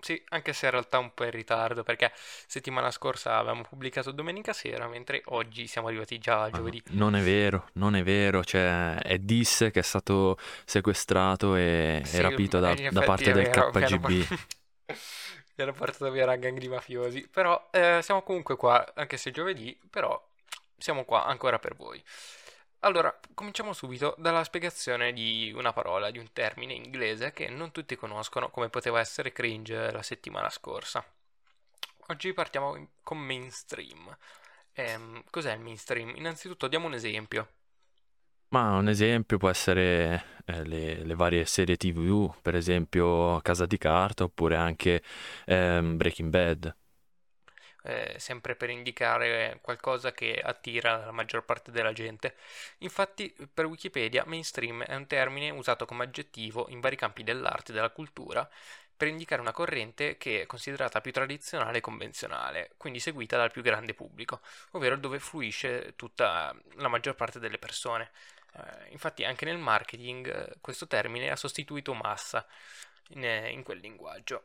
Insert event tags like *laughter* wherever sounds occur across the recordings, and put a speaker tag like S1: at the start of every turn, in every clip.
S1: Sì, anche se in realtà un po' in ritardo, perché settimana scorsa avevamo pubblicato domenica sera, mentre oggi siamo arrivati già a
S2: Ma
S1: giovedì.
S2: non è vero, non è vero, cioè è Dis che è stato sequestrato e, e
S1: Sì,
S2: rapito da, da parte del
S1: vero,
S2: KGB.
S1: mi hanno portato via rangangri mafiosi. Però eh, siamo comunque qua, anche se è giovedì, però siamo qua ancora per voi. Allora, cominciamo subito dalla spiegazione di una parola, di un termine inglese che non tutti conoscono, come poteva essere cringe la settimana scorsa. Oggi partiamo con mainstream. Ehm, cos'è il mainstream? Innanzitutto diamo un esempio.
S2: Ma un esempio può essere eh, le, le varie serie TV, per esempio Casa di Carta, oppure anche ehm, Breaking Bad.
S1: Eh, sempre per indicare qualcosa che attira la maggior parte della gente. Infatti, per Wikipedia, mainstream è un termine usato come aggettivo in vari campi dell'arte e della cultura per indicare una corrente che è considerata più tradizionale e convenzionale, quindi seguita dal più grande pubblico, ovvero dove fluisce tutta la maggior parte delle persone. Eh, infatti anche nel marketing eh, questo termine ha sostituito massa in, eh, in quel linguaggio.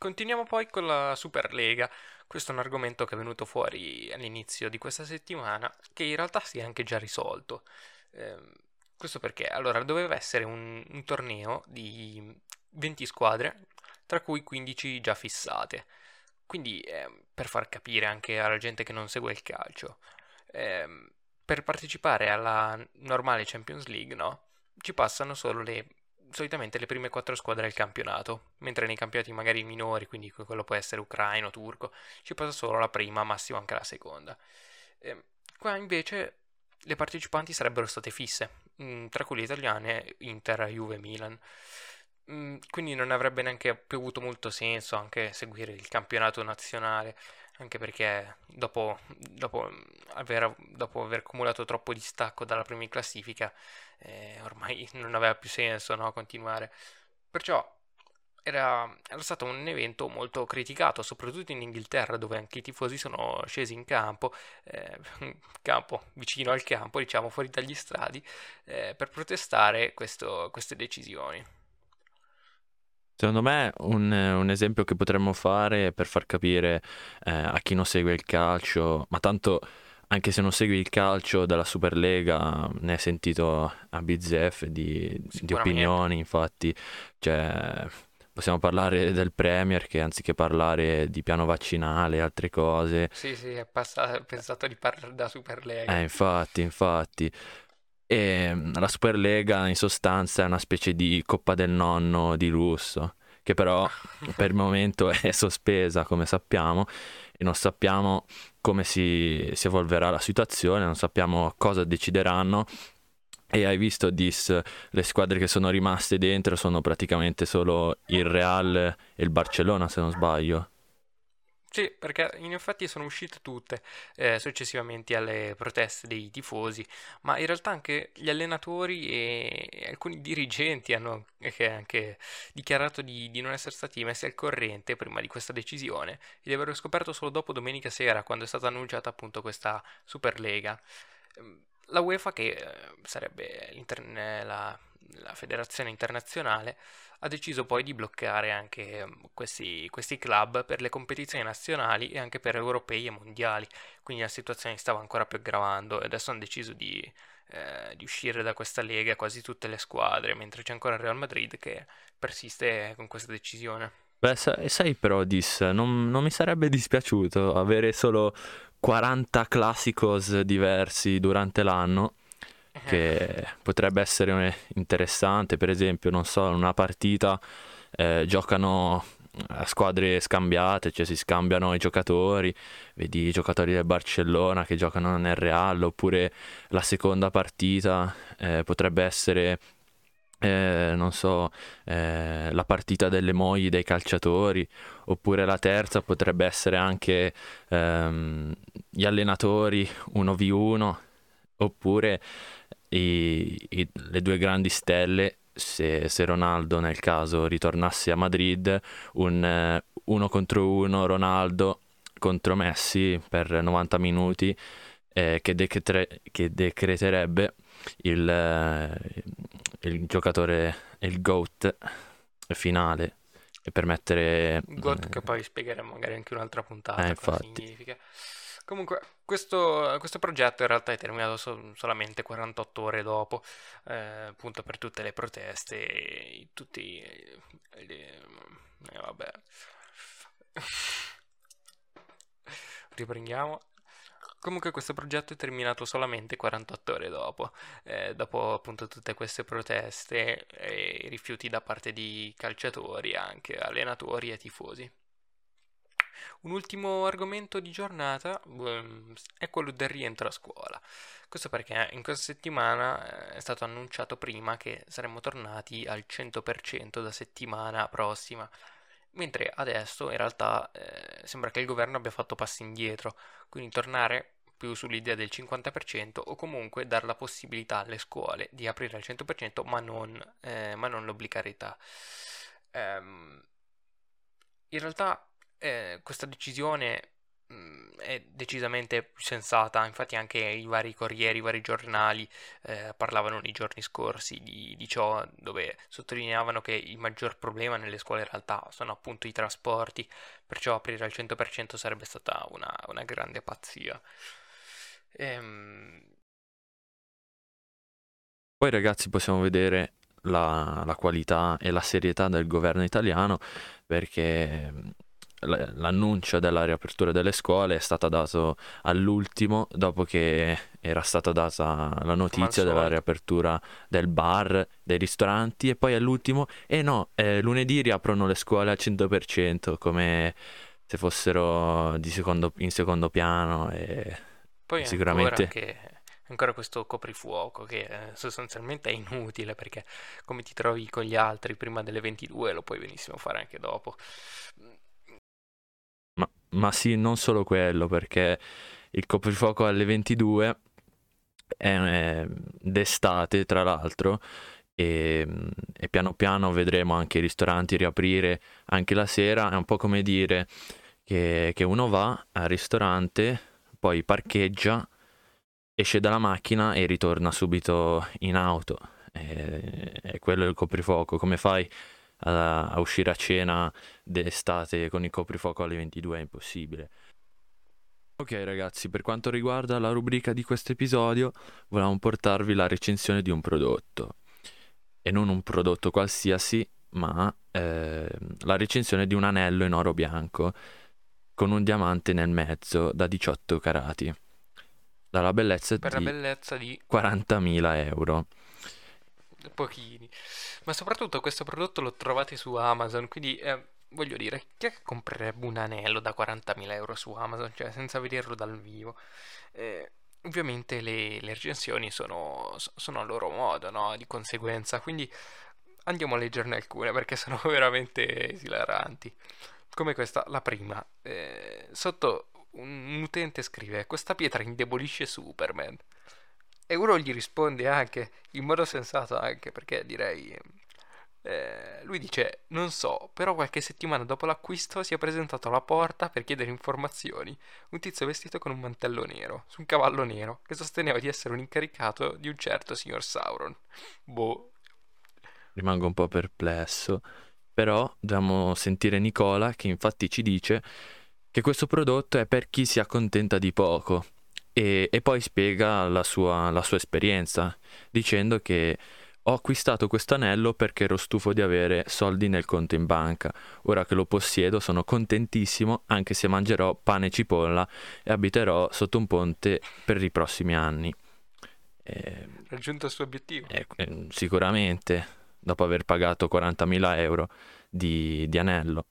S1: Continuiamo poi con la Superlega. Questo è un argomento che è venuto fuori all'inizio di questa settimana, che in realtà si è anche già risolto. Ehm, questo perché? Allora, doveva essere un, un torneo di 20 squadre, tra cui 15 già fissate. Quindi, ehm, per far capire anche alla gente che non segue il calcio, ehm, per partecipare alla normale Champions League, no? Ci passano solo le, solitamente le prime quattro squadre del campionato, mentre nei campionati magari minori, quindi quello può essere ucraino, turco, ci passa solo la prima, massimo anche la seconda. Ehm, qua invece le partecipanti sarebbero state fisse, mm, tra cui le italiane Inter, Juve, Milan. Mm, quindi non avrebbe neanche più avuto molto senso anche seguire il campionato nazionale, anche perché dopo, dopo aver, dopo aver accumulato troppo distacco dalla prima in classifica, eh, ormai *laughs* non aveva più senso, no, continuare. Perciò era, era stato un evento molto criticato, soprattutto in Inghilterra, dove anche i tifosi sono scesi in campo, eh, *laughs* campo vicino al campo, diciamo fuori dagli stradi, eh, per protestare questo- queste decisioni.
S2: Secondo me un, un esempio che potremmo fare per far capire eh, a chi non segue il calcio, ma tanto anche se non segui il calcio della Superlega ne hai sentito a bizzeffe di, di opinioni, infatti, cioè, possiamo parlare del Premier che anziché parlare di piano vaccinale e altre cose,
S1: Sì, sì, è passa- è pensato di parlare da
S2: eh,
S1: Superlega.
S2: infatti, infatti. E mm, la Superlega in sostanza è una specie di Coppa del Nonno di lusso, che però *laughs* per il momento è sospesa, come sappiamo, e non sappiamo come si, si evolverà la situazione, non sappiamo cosa decideranno. E hai visto, Dis, le squadre che sono rimaste dentro sono praticamente solo il Real e il Barcellona, se non sbaglio.
S1: Sì, perché in effetti sono uscite tutte eh, successivamente alle proteste dei tifosi, ma in realtà anche gli allenatori e alcuni dirigenti hanno anche, dichiarato di, di non essere stati messi al corrente prima di questa decisione e di averlo scoperto solo dopo domenica sera, quando è stata annunciata appunto questa Superlega. Ehm, La UEFA, che eh, sarebbe la, la federazione internazionale, ha deciso poi di bloccare anche ehm, questi, questi club per le competizioni nazionali e anche per europei e mondiali. Quindi la situazione si stava ancora più aggravando e adesso hanno deciso di, eh, di uscire da questa lega quasi tutte le squadre, mentre c'è ancora il Real Madrid che persiste con questa decisione.
S2: Beh, sa- sai però, Dis, non, non mi sarebbe dispiaciuto avere solo 40 classicos diversi durante l'anno, che potrebbe essere eh, interessante, per esempio, non so, una partita eh, giocano a squadre scambiate, cioè si scambiano i giocatori, vedi i giocatori del Barcellona che giocano nel Real, oppure la seconda partita eh, potrebbe essere, eh, non so, eh, la partita delle mogli dei calciatori, oppure la terza potrebbe essere anche ehm, gli allenatori 1v1, oppure i- i- le due grandi stelle, se, se Ronaldo nel caso ritornasse a Madrid, un eh, uno contro uno Ronaldo contro Messi per 90 minuti, eh, che, decretere- che decreterebbe il, eh, il giocatore, il GOAT finale. e per mettere...
S1: God che poi spiegheremo magari anche un'altra puntata
S2: Eh, infatti.
S1: significa. Comunque, questo, questo progetto in realtà è terminato so- solamente 48 ore dopo, eh, appunto per tutte le proteste e tutti... eh, le- eh, vabbè. *laughs* Riprendiamo. Comunque questo progetto è terminato solamente 48 ore dopo, eh, dopo appunto tutte queste proteste e rifiuti da parte di calciatori, anche allenatori e tifosi. Un ultimo argomento di giornata ehm, è quello del rientro a scuola. Questo perché in questa settimana eh, è stato annunciato prima che saremmo tornati al 100% da settimana prossima, mentre adesso in realtà eh, sembra che il governo abbia fatto passi indietro, quindi tornare più sull'idea del 50% o comunque dare la possibilità alle scuole di aprire al 100% ma non, eh, ma non l'obbligarietà. Ehm, in realtà eh, questa decisione mh, è decisamente sensata, infatti anche i vari corrieri, i vari giornali eh, parlavano nei giorni scorsi di, di ciò, dove sottolineavano che il maggior problema nelle scuole in realtà sono appunto i trasporti, perciò aprire al 100% sarebbe stata una, una grande pazzia. Ehm,
S2: Poi ragazzi possiamo vedere la, la qualità e la serietà del governo italiano perché l- l'annuncio della riapertura delle scuole è stata dato all'ultimo dopo che era stata data la notizia della riapertura del bar, dei ristoranti e poi all'ultimo, e no, eh, lunedì riaprono le scuole al 100% come se fossero di secondo- in secondo piano e
S1: Poi
S2: sicuramente...
S1: ancora ancora questo coprifuoco che eh, sostanzialmente è inutile perché come ti trovi con gli altri prima delle 22 lo puoi benissimo fare anche dopo.
S2: Ma, sì, non solo quello, perché il coprifuoco alle 22 è, d'estate, tra l'altro, e, e piano piano vedremo anche i ristoranti riaprire anche la sera. È un po' come dire che, che uno va al ristorante, poi parcheggia, esce dalla macchina e ritorna subito in auto. E, e quello il coprifuoco. Come fai a, a uscire a cena d'estate con il coprifuoco alle 22 è impossibile. Ok ragazzi, per quanto riguarda la rubrica di questo episodio, volevamo portarvi la recensione di un prodotto. E non un prodotto qualsiasi, ma eh, la recensione di un anello in oro bianco con un diamante nel mezzo da 18 carati. Dalla bellezza
S1: Per
S2: di
S1: bellezza di
S2: 40.000 euro.
S1: Pochini. Ma soprattutto questo prodotto lo trovate su Amazon, quindi eh, voglio dire, chi è che comprerebbe un anello da 40.000 euro su Amazon, cioè senza vederlo dal vivo? Eh, ovviamente le, le recensioni sono, sono a loro modo, no? Di conseguenza, quindi andiamo a leggerne alcune perché sono *laughs* veramente esilaranti. Come questa, la prima. Eh, sotto un, un utente scrive: Questa pietra indebolisce Superman. E uno gli risponde anche in modo sensato, anche perché direi. eh, lui dice: Non so, però qualche settimana dopo l'acquisto si è presentato alla porta per chiedere informazioni. Un tizio vestito con un mantello nero, su un cavallo nero, che sosteneva di essere un incaricato di un certo signor Sauron. Boh.
S2: rimango un po' perplesso, però dobbiamo sentire Nicola che infatti ci dice che questo prodotto è per chi si accontenta di poco e, e poi spiega la sua, la sua esperienza dicendo che ho acquistato questo anello perché ero stufo di avere soldi nel conto in banca. Ora che lo possiedo sono contentissimo anche se mangerò pane e cipolla e abiterò sotto un ponte per i prossimi anni. Eh,
S1: Raggiunto il suo obiettivo.
S2: eh, eh, sicuramente, dopo aver pagato 40.000 euro di, di anello.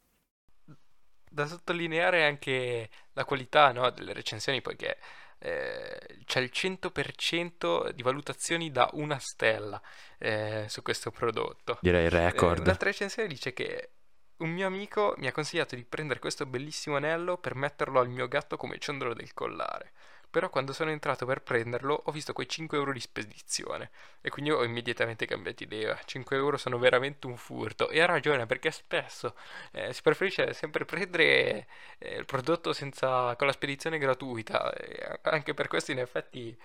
S1: Da sottolineare anche la qualità, no, delle recensioni, poiché eh, c'è il 100% di valutazioni da una stella eh, su questo prodotto.
S2: Direi
S1: Eh,
S2: record.
S1: un'altra recensione dice che un mio amico mi ha consigliato di prendere questo bellissimo anello per metterlo al mio gatto come ciondolo del collare. Però quando sono entrato per prenderlo ho visto quei 5 euro di spedizione e quindi ho immediatamente cambiato idea. 5 euro sono veramente un furto e ha ragione perché spesso eh, si preferisce sempre prendere eh, il prodotto senza, con la spedizione gratuita e anche per questo in effetti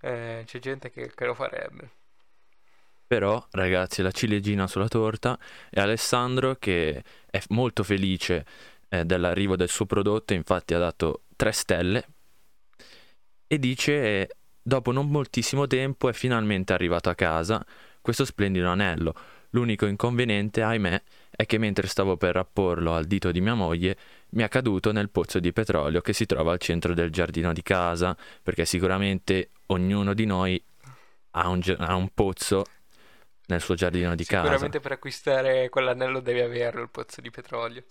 S1: eh, c'è gente che, che lo farebbe.
S2: Però, ragazzi, la ciliegina sulla torta è Alessandro che è molto felice eh, dell'arrivo del suo prodotto, infatti ha dato 3 stelle e dice dopo non moltissimo tempo è finalmente arrivato a casa questo splendido anello. L'unico inconveniente, ahimè, è che mentre stavo per apporlo al dito di mia moglie, mi è caduto nel pozzo di petrolio che si trova al centro del giardino di casa, perché sicuramente ognuno di noi ha un, ha un pozzo nel suo giardino di
S1: Sicuramente
S2: casa.
S1: Sicuramente per acquistare quell'anello devi averlo, il pozzo di petrolio.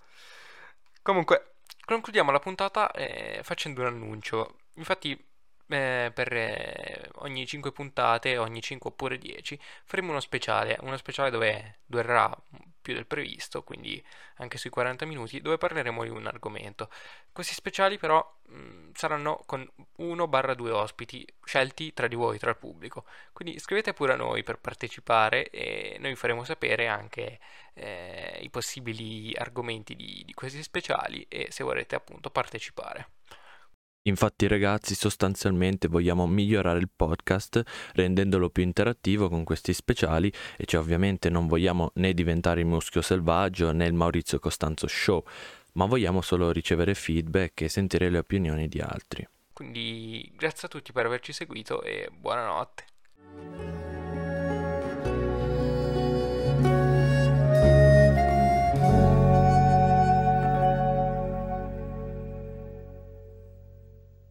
S1: Comunque, concludiamo la puntata eh, facendo un annuncio. Infatti, eh, per eh, ogni 5 puntate, ogni 5 oppure 10, faremo uno speciale, uno speciale dove durerà più del previsto, quindi anche sui 40 minuti, dove parleremo di un argomento. Questi speciali però mh, saranno con 1-2 ospiti scelti tra di voi, tra il pubblico. Quindi scrivete pure a noi per partecipare e noi faremo sapere anche eh, i possibili argomenti di, di questi speciali e se vorrete appunto partecipare.
S2: Infatti ragazzi sostanzialmente vogliamo migliorare il podcast rendendolo più interattivo con questi speciali e cioè ovviamente non vogliamo né diventare il Muschio Selvaggio né il Maurizio Costanzo Show, ma vogliamo solo ricevere feedback e sentire le opinioni di altri.
S1: Quindi grazie a tutti per averci seguito e buonanotte.